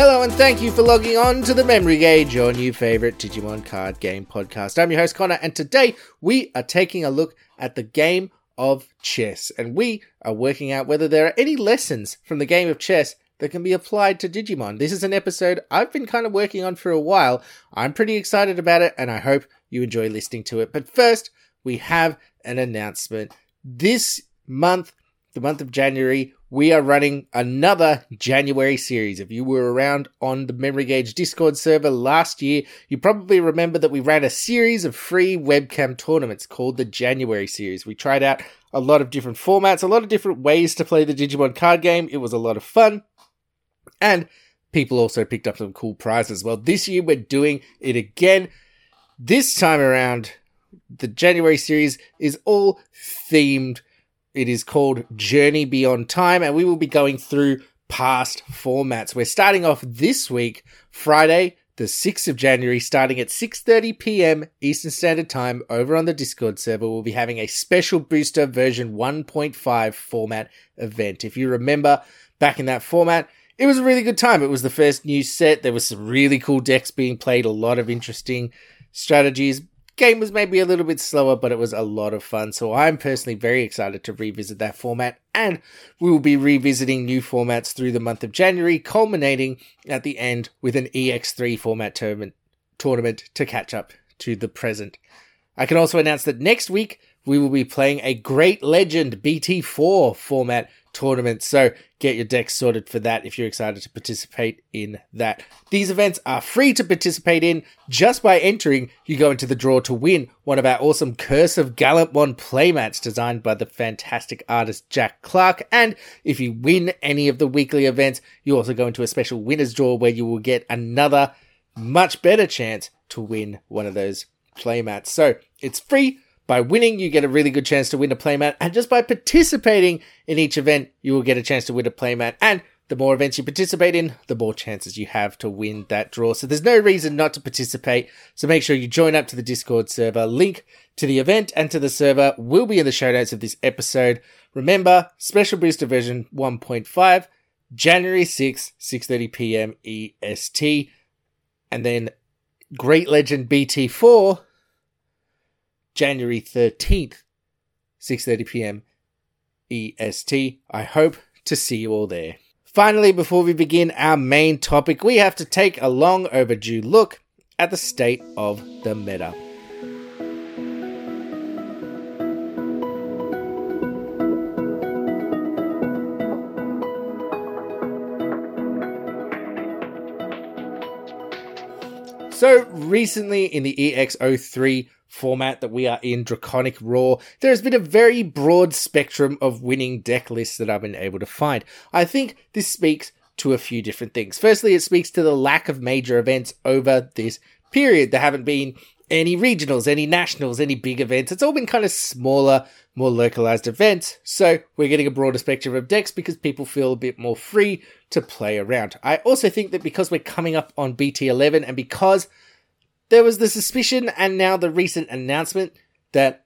Hello and thank you for logging on to the Memory Gauge, your new favorite Digimon card game podcast. I'm your host Connor, and today we are taking a look at the game of chess, and we are working out whether there are any lessons from the game of chess that can be applied to Digimon. This is an episode I've been kind of working on for a while. I'm pretty excited about it, and I hope you enjoy listening to it. But first, we have an announcement. This month, the month of January, we are running another January series. If you were around on the Memory Gauge Discord server last year, you probably remember that we ran a series of free webcam tournaments called the January series. We tried out a lot of different formats, a lot of different ways to play the Digimon card game. It was a lot of fun. And people also picked up some cool prizes. Well, this year we're doing it again. This time around, the January series is all themed it is called Journey Beyond Time, and we will be going through past formats. We're starting off this week, Friday, the 6th of January, starting at 6:30 p.m. Eastern Standard Time over on the Discord server. We'll be having a special booster version 1.5 format event. If you remember back in that format, it was a really good time. It was the first new set. There was some really cool decks being played, a lot of interesting strategies game was maybe a little bit slower, but it was a lot of fun. So I'm personally very excited to revisit that format, and we will be revisiting new formats through the month of January, culminating at the end with an EX3 format tournament tournament to catch up to the present. I can also announce that next week we will be playing a Great Legend BT4 format tournament. So get your decks sorted for that if you're excited to participate in that. These events are free to participate in just by entering. You go into the draw to win one of our awesome Curse of Gallantmon playmats designed by the fantastic artist Jack Clark. And if you win any of the weekly events, you also go into a special winner's draw where you will get another much better chance to win one of those playmats. So it's free by winning, you get a really good chance to win a playmat, and just by participating in each event, you will get a chance to win a playmat. And the more events you participate in, the more chances you have to win that draw. So there's no reason not to participate. So make sure you join up to the Discord server. Link to the event and to the server will be in the show notes of this episode. Remember, special booster version 1.5, January 6th, 6:30 p.m. EST, and then Great Legend BT4 January 13th, 6:30 p.m. EST. I hope to see you all there. Finally, before we begin our main topic, we have to take a long overdue look at the state of the meta. So recently in the EX03 format that we are in, Draconic Roar, there has been a very broad spectrum of winning deck lists that I've been able to find. I think this speaks to a few different things. Firstly, it speaks to the lack of major events over this period. There haven't been any regionals, any nationals, any big events. It's all been kind of smaller, more localized events. So we're getting a broader spectrum of decks because people feel a bit more free to play around. I also think that because we're coming up on BT11 and because there was the suspicion and now the recent announcement that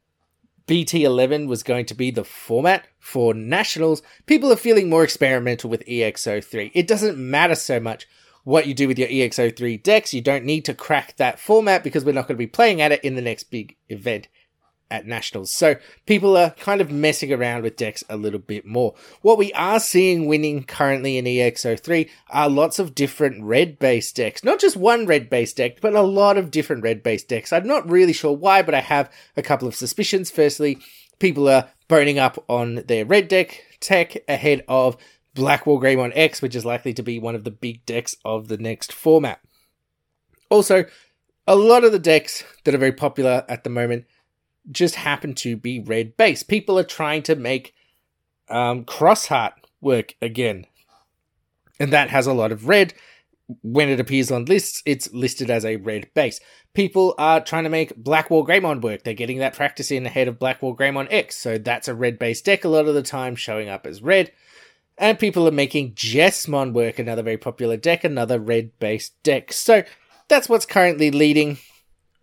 BT11 was going to be the format for nationals. People are feeling more experimental with EX03. It doesn't matter so much what you do with your EX03 decks. You don't need to crack that format because we're not going to be playing at it in the next big event at nationals. So people are kind of messing around with decks a little bit more. What we are seeing winning currently in EX03 are lots of different red based decks. Not just one red based deck, but a lot of different red based decks. I'm not really sure why, but I have a couple of suspicions. Firstly, people are boning up on their red deck tech ahead of Black War Greymon X, which is likely to be one of the big decks of the next format. Also, a lot of the decks that are very popular at the moment just happen to be red base. People are trying to make um, Xros Heart work again. And that has a lot of red. When it appears on lists, it's listed as a red base. People are trying to make Black War Greymon work. They're getting that practice in ahead of Black War Greymon X, so that's a red base deck a lot of the time, showing up as red. And people are making Jesmon work, another very popular deck, another red base deck. So that's what's currently leading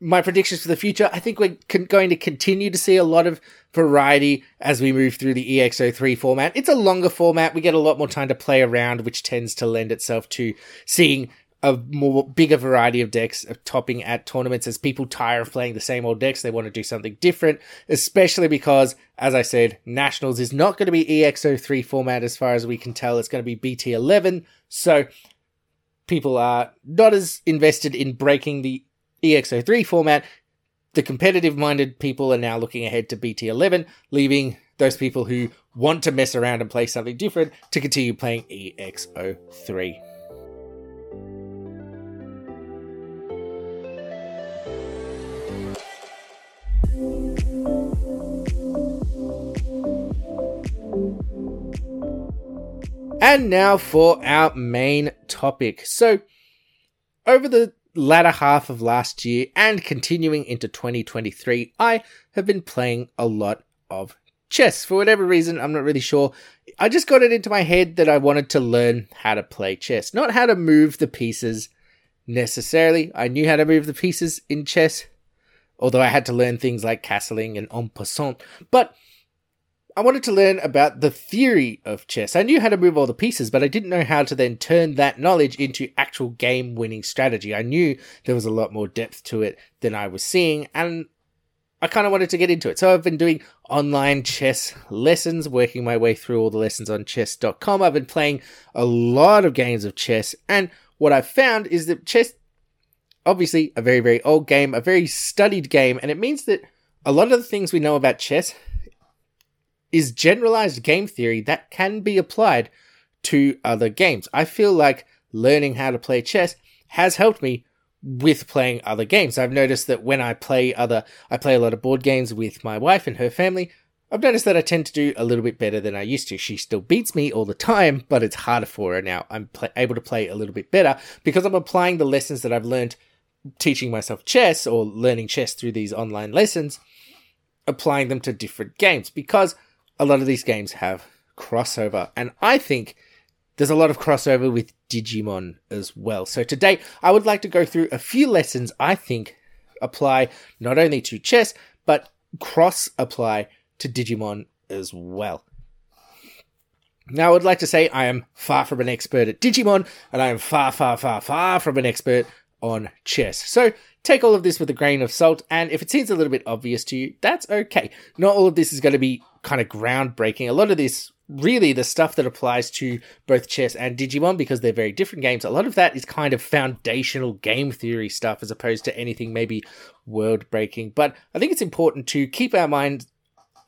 my predictions for the future, I think we're con- going to continue to see a lot of variety as we move through the EX03 format. It's a longer format. We get a lot more time to play around, which tends to lend itself to seeing a more bigger variety of decks of topping at tournaments as people tire of playing the same old decks. They want to do something different, especially because, as I said, Nationals is not going to be EX03 format as far as we can tell. It's going to be BT11. So people are not as invested in breaking the EX03 format. The competitive minded people are now looking ahead to BT11, leaving those people who want to mess around and play something different to continue playing EX03. And now for our main topic. So, over the latter half of last year and continuing into 2023, I have been playing a lot of chess. For whatever reason, I'm not really sure. I just got it into my head that I wanted to learn how to play chess, not how to move the pieces necessarily. I knew how to move the pieces in chess, although I had to learn things like castling and en passant. But I wanted to learn about the theory of chess. I knew how to move all the pieces, but I didn't know how to then turn that knowledge into actual game winning strategy. I knew there was a lot more depth to it than I was seeing, and I kind of wanted to get into it. So I've been doing online chess lessons, working my way through all the lessons on chess.com. I've been playing a lot of games of chess, and what I've found is that chess, obviously, a very, very old game, a very studied game, and it means that a lot of the things we know about chess is generalized game theory that can be applied to other games. I feel like learning how to play chess has helped me with playing other games. I've noticed that when I play other, I play a lot of board games with my wife and her family. I've noticed that I tend to do a little bit better than I used to. She still beats me all the time, but it's harder for her now. I'm pl- able to play a little bit better because I'm applying the lessons that I've learned teaching myself chess or learning chess through these online lessons, applying them to different games because a lot of these games have crossover, and I think there's a lot of crossover with Digimon as well. So today, I would like to go through a few lessons I think apply not only to chess, but cross apply to Digimon as well. Now, I would like to say I am far from an expert at Digimon, and I am far, far, far, far from an expert on chess. So take all of this with a grain of salt, and if it seems a little bit obvious to you, that's okay. Not all of this is going to be kind of groundbreaking. A lot of this, really, the stuff that applies to both chess and Digimon, because they're very different games, a lot of that is kind of foundational game theory stuff as opposed to anything maybe world breaking. But I think it's important to keep our minds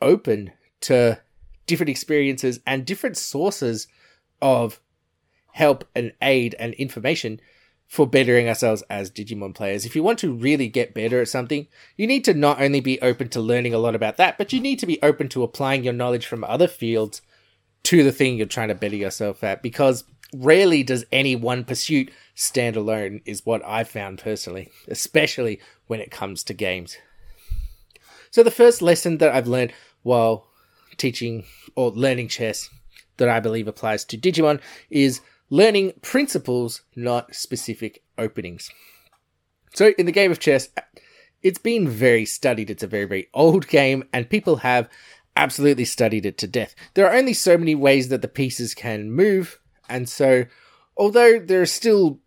open to different experiences and different sources of help and aid and information for bettering ourselves as Digimon players. If you want to really get better at something, you need to not only be open to learning a lot about that, but you need to be open to applying your knowledge from other fields to the thing you're trying to better yourself at because rarely does any one pursuit stand alone is what I've found personally, especially when it comes to games. So the first lesson that I've learned while teaching or learning chess that I believe applies to Digimon is learning principles, not specific openings. So, in the game of chess, it's been very studied. It's a very, very old game, and people have absolutely studied it to death. There are only so many ways that the pieces can move, and so, although there are still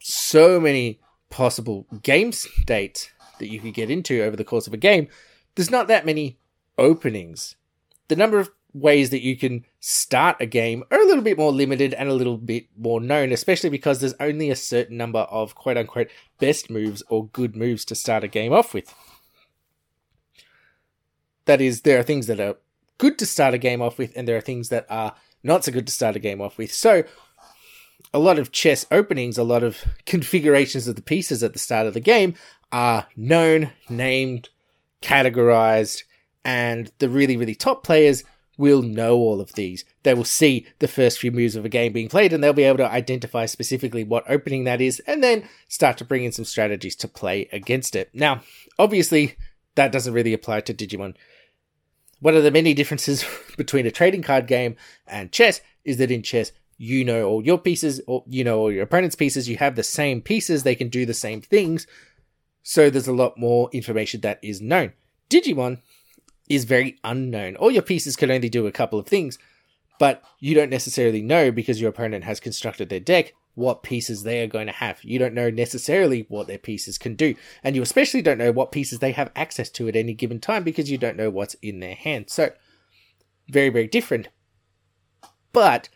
so many possible game states that you could get into over the course of a game, there's not that many openings. The number of ways that you can start a game are a little bit more limited and a little bit more known, especially because there's only a certain number of quote unquote best moves or good moves to start a game off with. That is, there are things that are good to start a game off with, and there are things that are not so good to start a game off with. So, a lot of chess openings, a lot of configurations of the pieces at the start of the game are known, named, categorized, and the really, really top players will know all of these. They will see the first few moves of a game being played and they'll be able to identify specifically what opening that is and then start to bring in some strategies to play against it. Now, obviously, that doesn't really apply to Digimon. One of the many differences between a trading card game and chess is that in chess, you know all your pieces, or you know all your opponent's pieces, you have the same pieces, they can do the same things. So there's a lot more information that is known. Digimon is very unknown. All your pieces can only do a couple of things, but you don't necessarily know because your opponent has constructed their deck what pieces they are going to have. You don't know necessarily what their pieces can do. And you especially don't know what pieces they have access to at any given time because you don't know what's in their hand. So, very, very different. But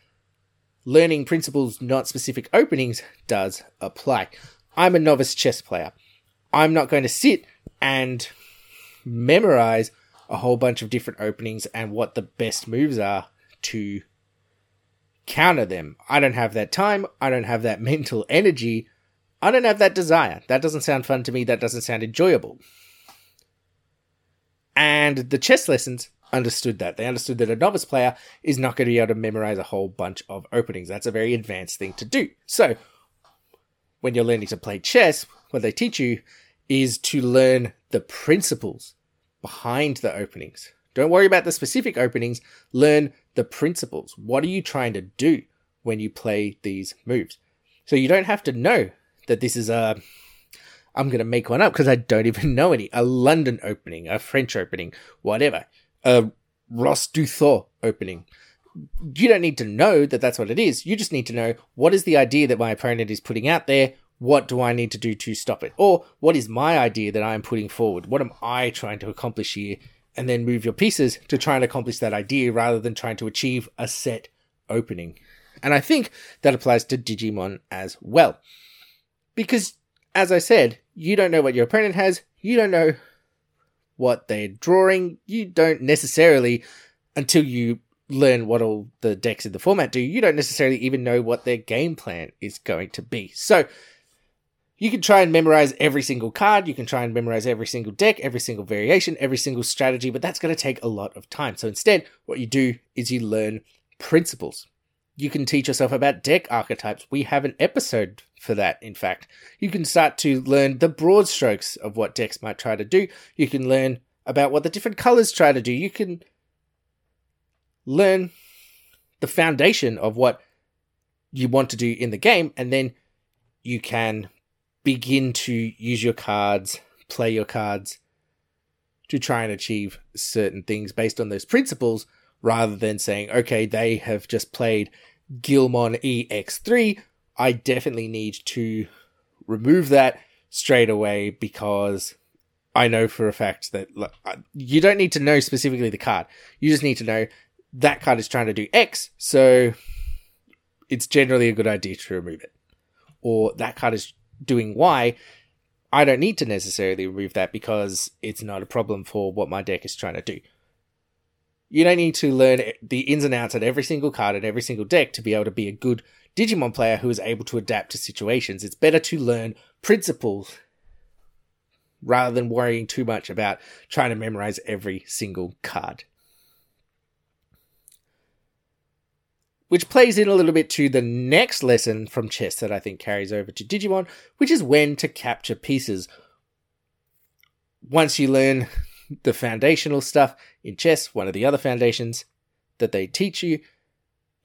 learning principles, not specific openings, does apply. I'm a novice chess player. I'm not going to sit and memorize a whole bunch of different openings and what the best moves are to counter them. I don't have that time. I don't have that mental energy. I don't have that desire. That doesn't sound fun to me. That doesn't sound enjoyable. And the chess lessons understood that. They understood that a novice player is not going to be able to memorize a whole bunch of openings. That's a very advanced thing to do. So, when you're learning to play chess, what they teach you is to learn the principles behind the openings. Don't worry about the specific openings, learn the principles. What are you trying to do when you play these moves? So you don't have to know that this is a. I'm going to make one up because I don't even know any. A London opening, a French opening, whatever. A Ross Duthor opening. You don't need to know that that's what it is. You just need to know what is the idea that my opponent is putting out there. What do I need to do to stop it? Or what is my idea that I'm putting forward? What am I trying to accomplish here and then move your pieces to try and accomplish that idea rather than trying to achieve a set opening. And I think that applies to Digimon as well. Because, as I said, you don't know what your opponent has, you don't know what they're drawing, you don't necessarily, until you learn what all the decks in the format do, you don't necessarily even know what their game plan is going to be. So, you can try and memorize every single card, you can try and memorize every single deck, every single variation, every single strategy, but that's going to take a lot of time. So instead, what you do is you learn principles. You can teach yourself about deck archetypes. We have an episode for that, in fact. You can start to learn the broad strokes of what decks might try to do. You can learn about what the different colors try to do. You can learn the foundation of what you want to do in the game, and then you can begin to use your cards, play your cards to try and achieve certain things based on those principles rather than saying, okay, they have just played Guilmon EX3. I definitely need to remove that straight away because I know for a fact that look, you don't need to know specifically the card. You just need to know that card is trying to do X, so it's generally a good idea to remove it. Or that card is doing Y, I don't need to necessarily remove that because it's not a problem for what my deck is trying to do. You don't need to learn the ins and outs of every single card and every single deck to be able to be a good Digimon player who is able to adapt to situations. It's better to learn principles rather than worrying too much about trying to memorize every single card. Which plays in a little bit to the next lesson from chess that I think carries over to Digimon, which is when to capture pieces. Once you learn the foundational stuff in chess, one of the other foundations that they teach you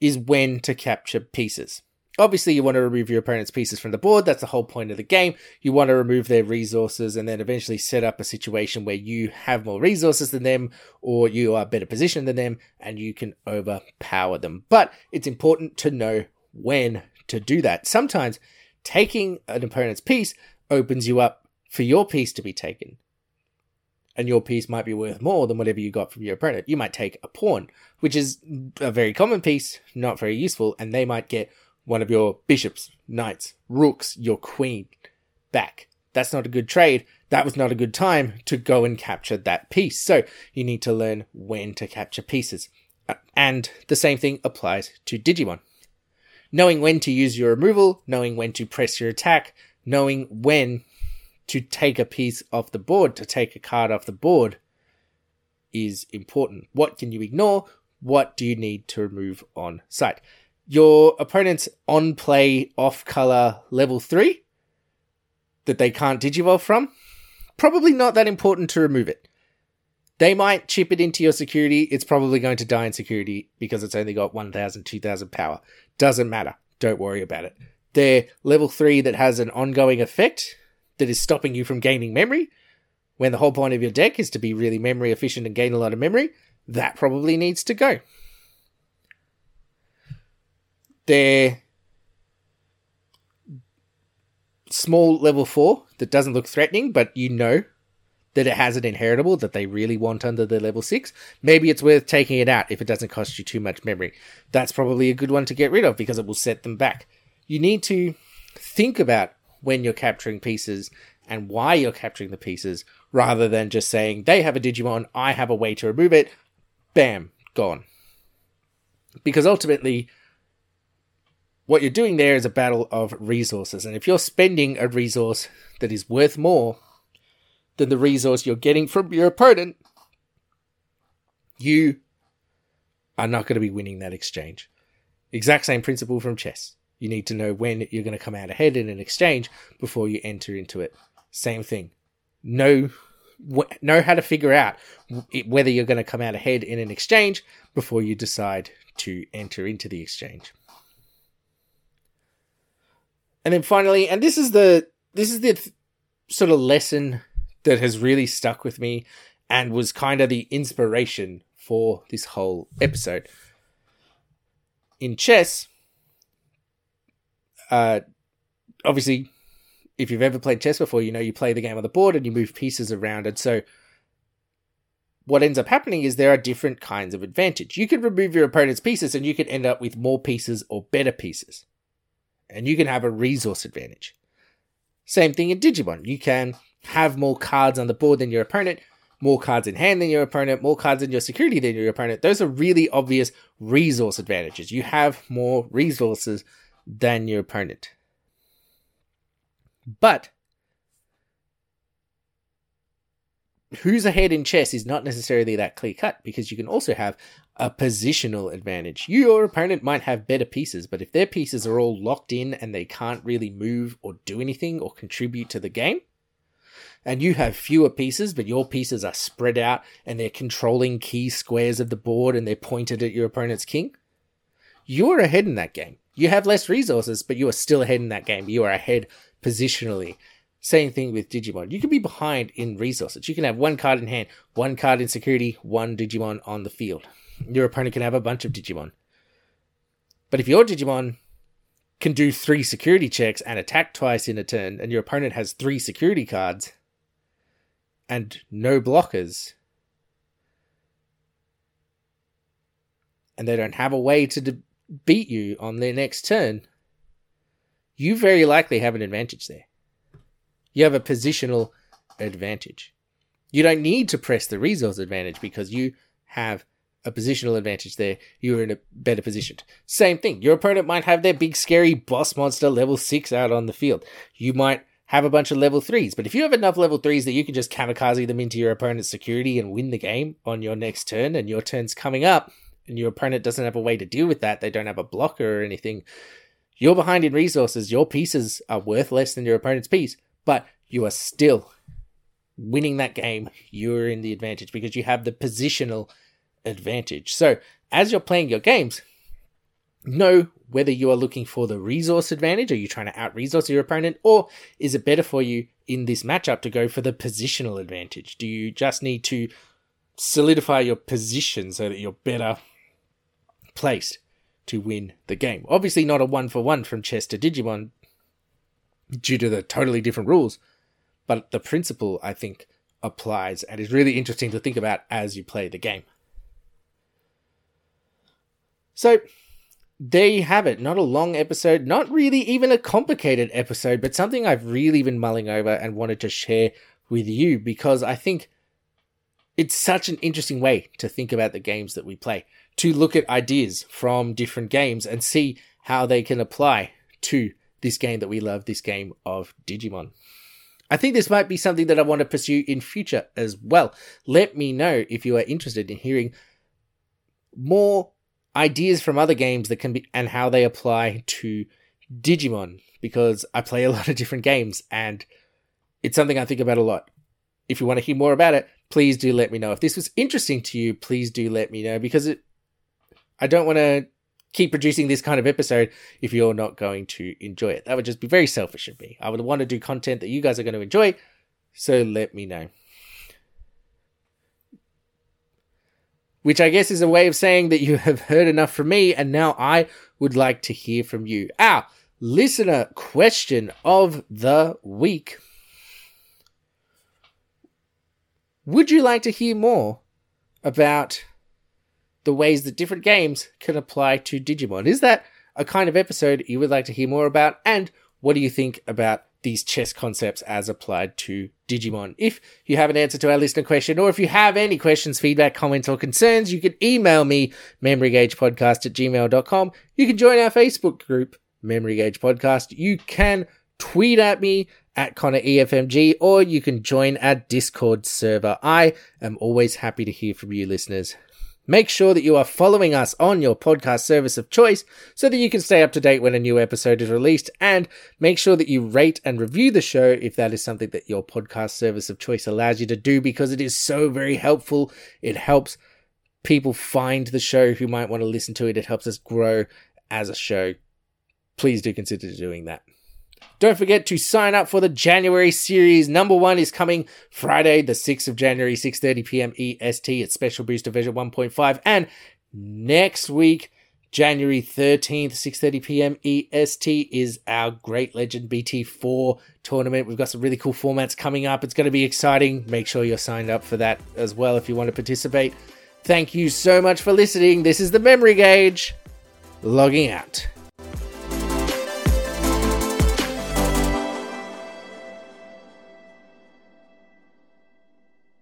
is when to capture pieces. Obviously, you want to remove your opponent's pieces from the board. That's the whole point of the game. You want to remove their resources and then eventually set up a situation where you have more resources than them or you are better positioned than them and you can overpower them. But it's important to know when to do that. Sometimes taking an opponent's piece opens you up for your piece to be taken. And your piece might be worth more than whatever you got from your opponent. You might take a pawn, which is a very common piece, not very useful, and they might get one of your bishops, knights, rooks, your queen back. That's not a good trade. That was not a good time to go and capture that piece. So you need to learn when to capture pieces. Uh, and the same thing applies to Digimon. Knowing when to use your removal, knowing when to press your attack, knowing when to take a piece off the board, to take a card off the board is important. What can you ignore? What do you need to remove on sight? Your opponent's on play off color level 3 that they can't digivolve from, probably not that important to remove it. They might chip it into your security. It's probably going to die in security because it's only got 1000, 2000 power. Doesn't matter. Don't worry about it. Their level 3 that has an ongoing effect, that is stopping you from gaining memory, when the whole point of your deck is to be really memory efficient and gain a lot of memory, that probably needs to go. Their small level 4 that doesn't look threatening, but you know that it has an inheritable that they really want under the level 6, maybe it's worth taking it out if it doesn't cost you too much memory. That's probably a good one to get rid of because it will set them back. You need to think about when you're capturing pieces and why you're capturing the pieces rather than just saying they have a Digimon, I have a way to remove it, bam, gone. Because ultimately, what you're doing there is a battle of resources. And if you're spending a resource that is worth more than the resource you're getting from your opponent, you are not going to be winning that exchange. Exact same principle from chess. You need to know when you're going to come out ahead in an exchange before you enter into it. Same thing. Know know how to figure out whether you're going to come out ahead in an exchange before you decide to enter into the exchange. And then finally, and this is the this is the th- sort of lesson that has really stuck with me and was kind of the inspiration for this whole episode. In chess, uh, obviously, if you've ever played chess before, you know you play the game on the board and you move pieces around. And so, what ends up happening is there are different kinds of advantage. You can remove your opponent's pieces and you can end up with more pieces or better pieces. And you can have a resource advantage. Same thing in Digimon. You can have more cards on the board than your opponent, more cards in hand than your opponent, more cards in your security than your opponent. Those are really obvious resource advantages. You have more resources than your opponent. But who's ahead in chess is not necessarily that clear cut because you can also have a positional advantage. Your opponent might have better pieces, but if their pieces are all locked in and they can't really move or do anything or contribute to the game, and you have fewer pieces, but your pieces are spread out and they're controlling key squares of the board and they're pointed at your opponent's king, you're ahead in that game. You have less resources, but you are still ahead in that game. You are ahead positionally. Same thing with Digimon. You can be behind in resources. You can have one card in hand, one card in security, one Digimon on the field. Your opponent can have a bunch of Digimon. But if your Digimon can do three security checks and attack twice in a turn, and your opponent has three security cards, and no blockers. And they don't have a way to de- beat you on their next turn. You very likely have an advantage there. You have a positional advantage. You don't need to press the resource advantage because you have a positional advantage there. You're in a better position. Same thing. Your opponent might have their big scary boss monster level 6 out on the field. You might have a bunch of level threes. But if you have enough level threes that you can just kamikaze them into your opponent's security and win the game on your next turn, and your turn's coming up, and your opponent doesn't have a way to deal with that, they don't have a blocker or anything, you're behind in resources, your pieces are worth less than your opponent's piece, but you are still winning that game. You're in the advantage because you have the positional advantage. So, as you're playing your games, know whether you are looking for the resource advantage, are you trying to out resource your opponent, or is it better for you in this matchup to go for the positional advantage? Do you just need to solidify your position so that you're better placed to win the game? Obviously, not a one for one from chess to Digimon due to the totally different rules, but the principle, I think, applies and is really interesting to think about as you play the game. So, there you have it. Not a long episode, not really even a complicated episode, but something I've really been mulling over and wanted to share with you because I think it's such an interesting way to think about the games that we play, to look at ideas from different games and see how they can apply to this game that we love, this game of Digimon. I think this might be something that I want to pursue in future as well. Let me know if you are interested in hearing more ideas from other games that can be and how they apply to Digimon because I play a lot of different games and it's something I think about a lot. If you want to hear more about it, please do let me know. If this was interesting to you, please do let me know because it I don't want to keep producing this kind of episode if you're not going to enjoy it. That would just be very selfish of me. I would want to do content that you guys are going to enjoy, so let me know. Which I guess is a way of saying that you have heard enough from me, and now I would like to hear from you. Our listener question of the week. Would you like to hear more about the ways that different games can apply to Digimon? Is that a kind of episode you would like to hear more about? And what do you think about these chess concepts as applied to Digimon? If you have an answer to our listener question, or if you have any questions, feedback, comments, or concerns, you can email me, memorygaugepodcast at gmail.com. You can join our Facebook group, Memory Gauge Podcast. You can tweet at me at Connor EFMG, or you can join our Discord server. I am always happy to hear from you listeners. Make sure that you are following us on your podcast service of choice so that you can stay up to date when a new episode is released. And make sure that you rate and review the show if that is something that your podcast service of choice allows you to do because it is so very helpful. It helps people find the show who might want to listen to it. It helps us grow as a show. Please do consider doing that. Don't forget to sign up for the January series. Number one is coming Friday, the 6th of January, 6.30 p.m. EST at Special Booster version 1.5. And next week, January 13th, 6.30 p.m. EST is our Great Legend BT4 tournament. We've got some really cool formats coming up. It's going to be exciting. Make sure you're signed up for that as well if you want to participate. Thank you so much for listening. This is the Memory Gauge, logging out.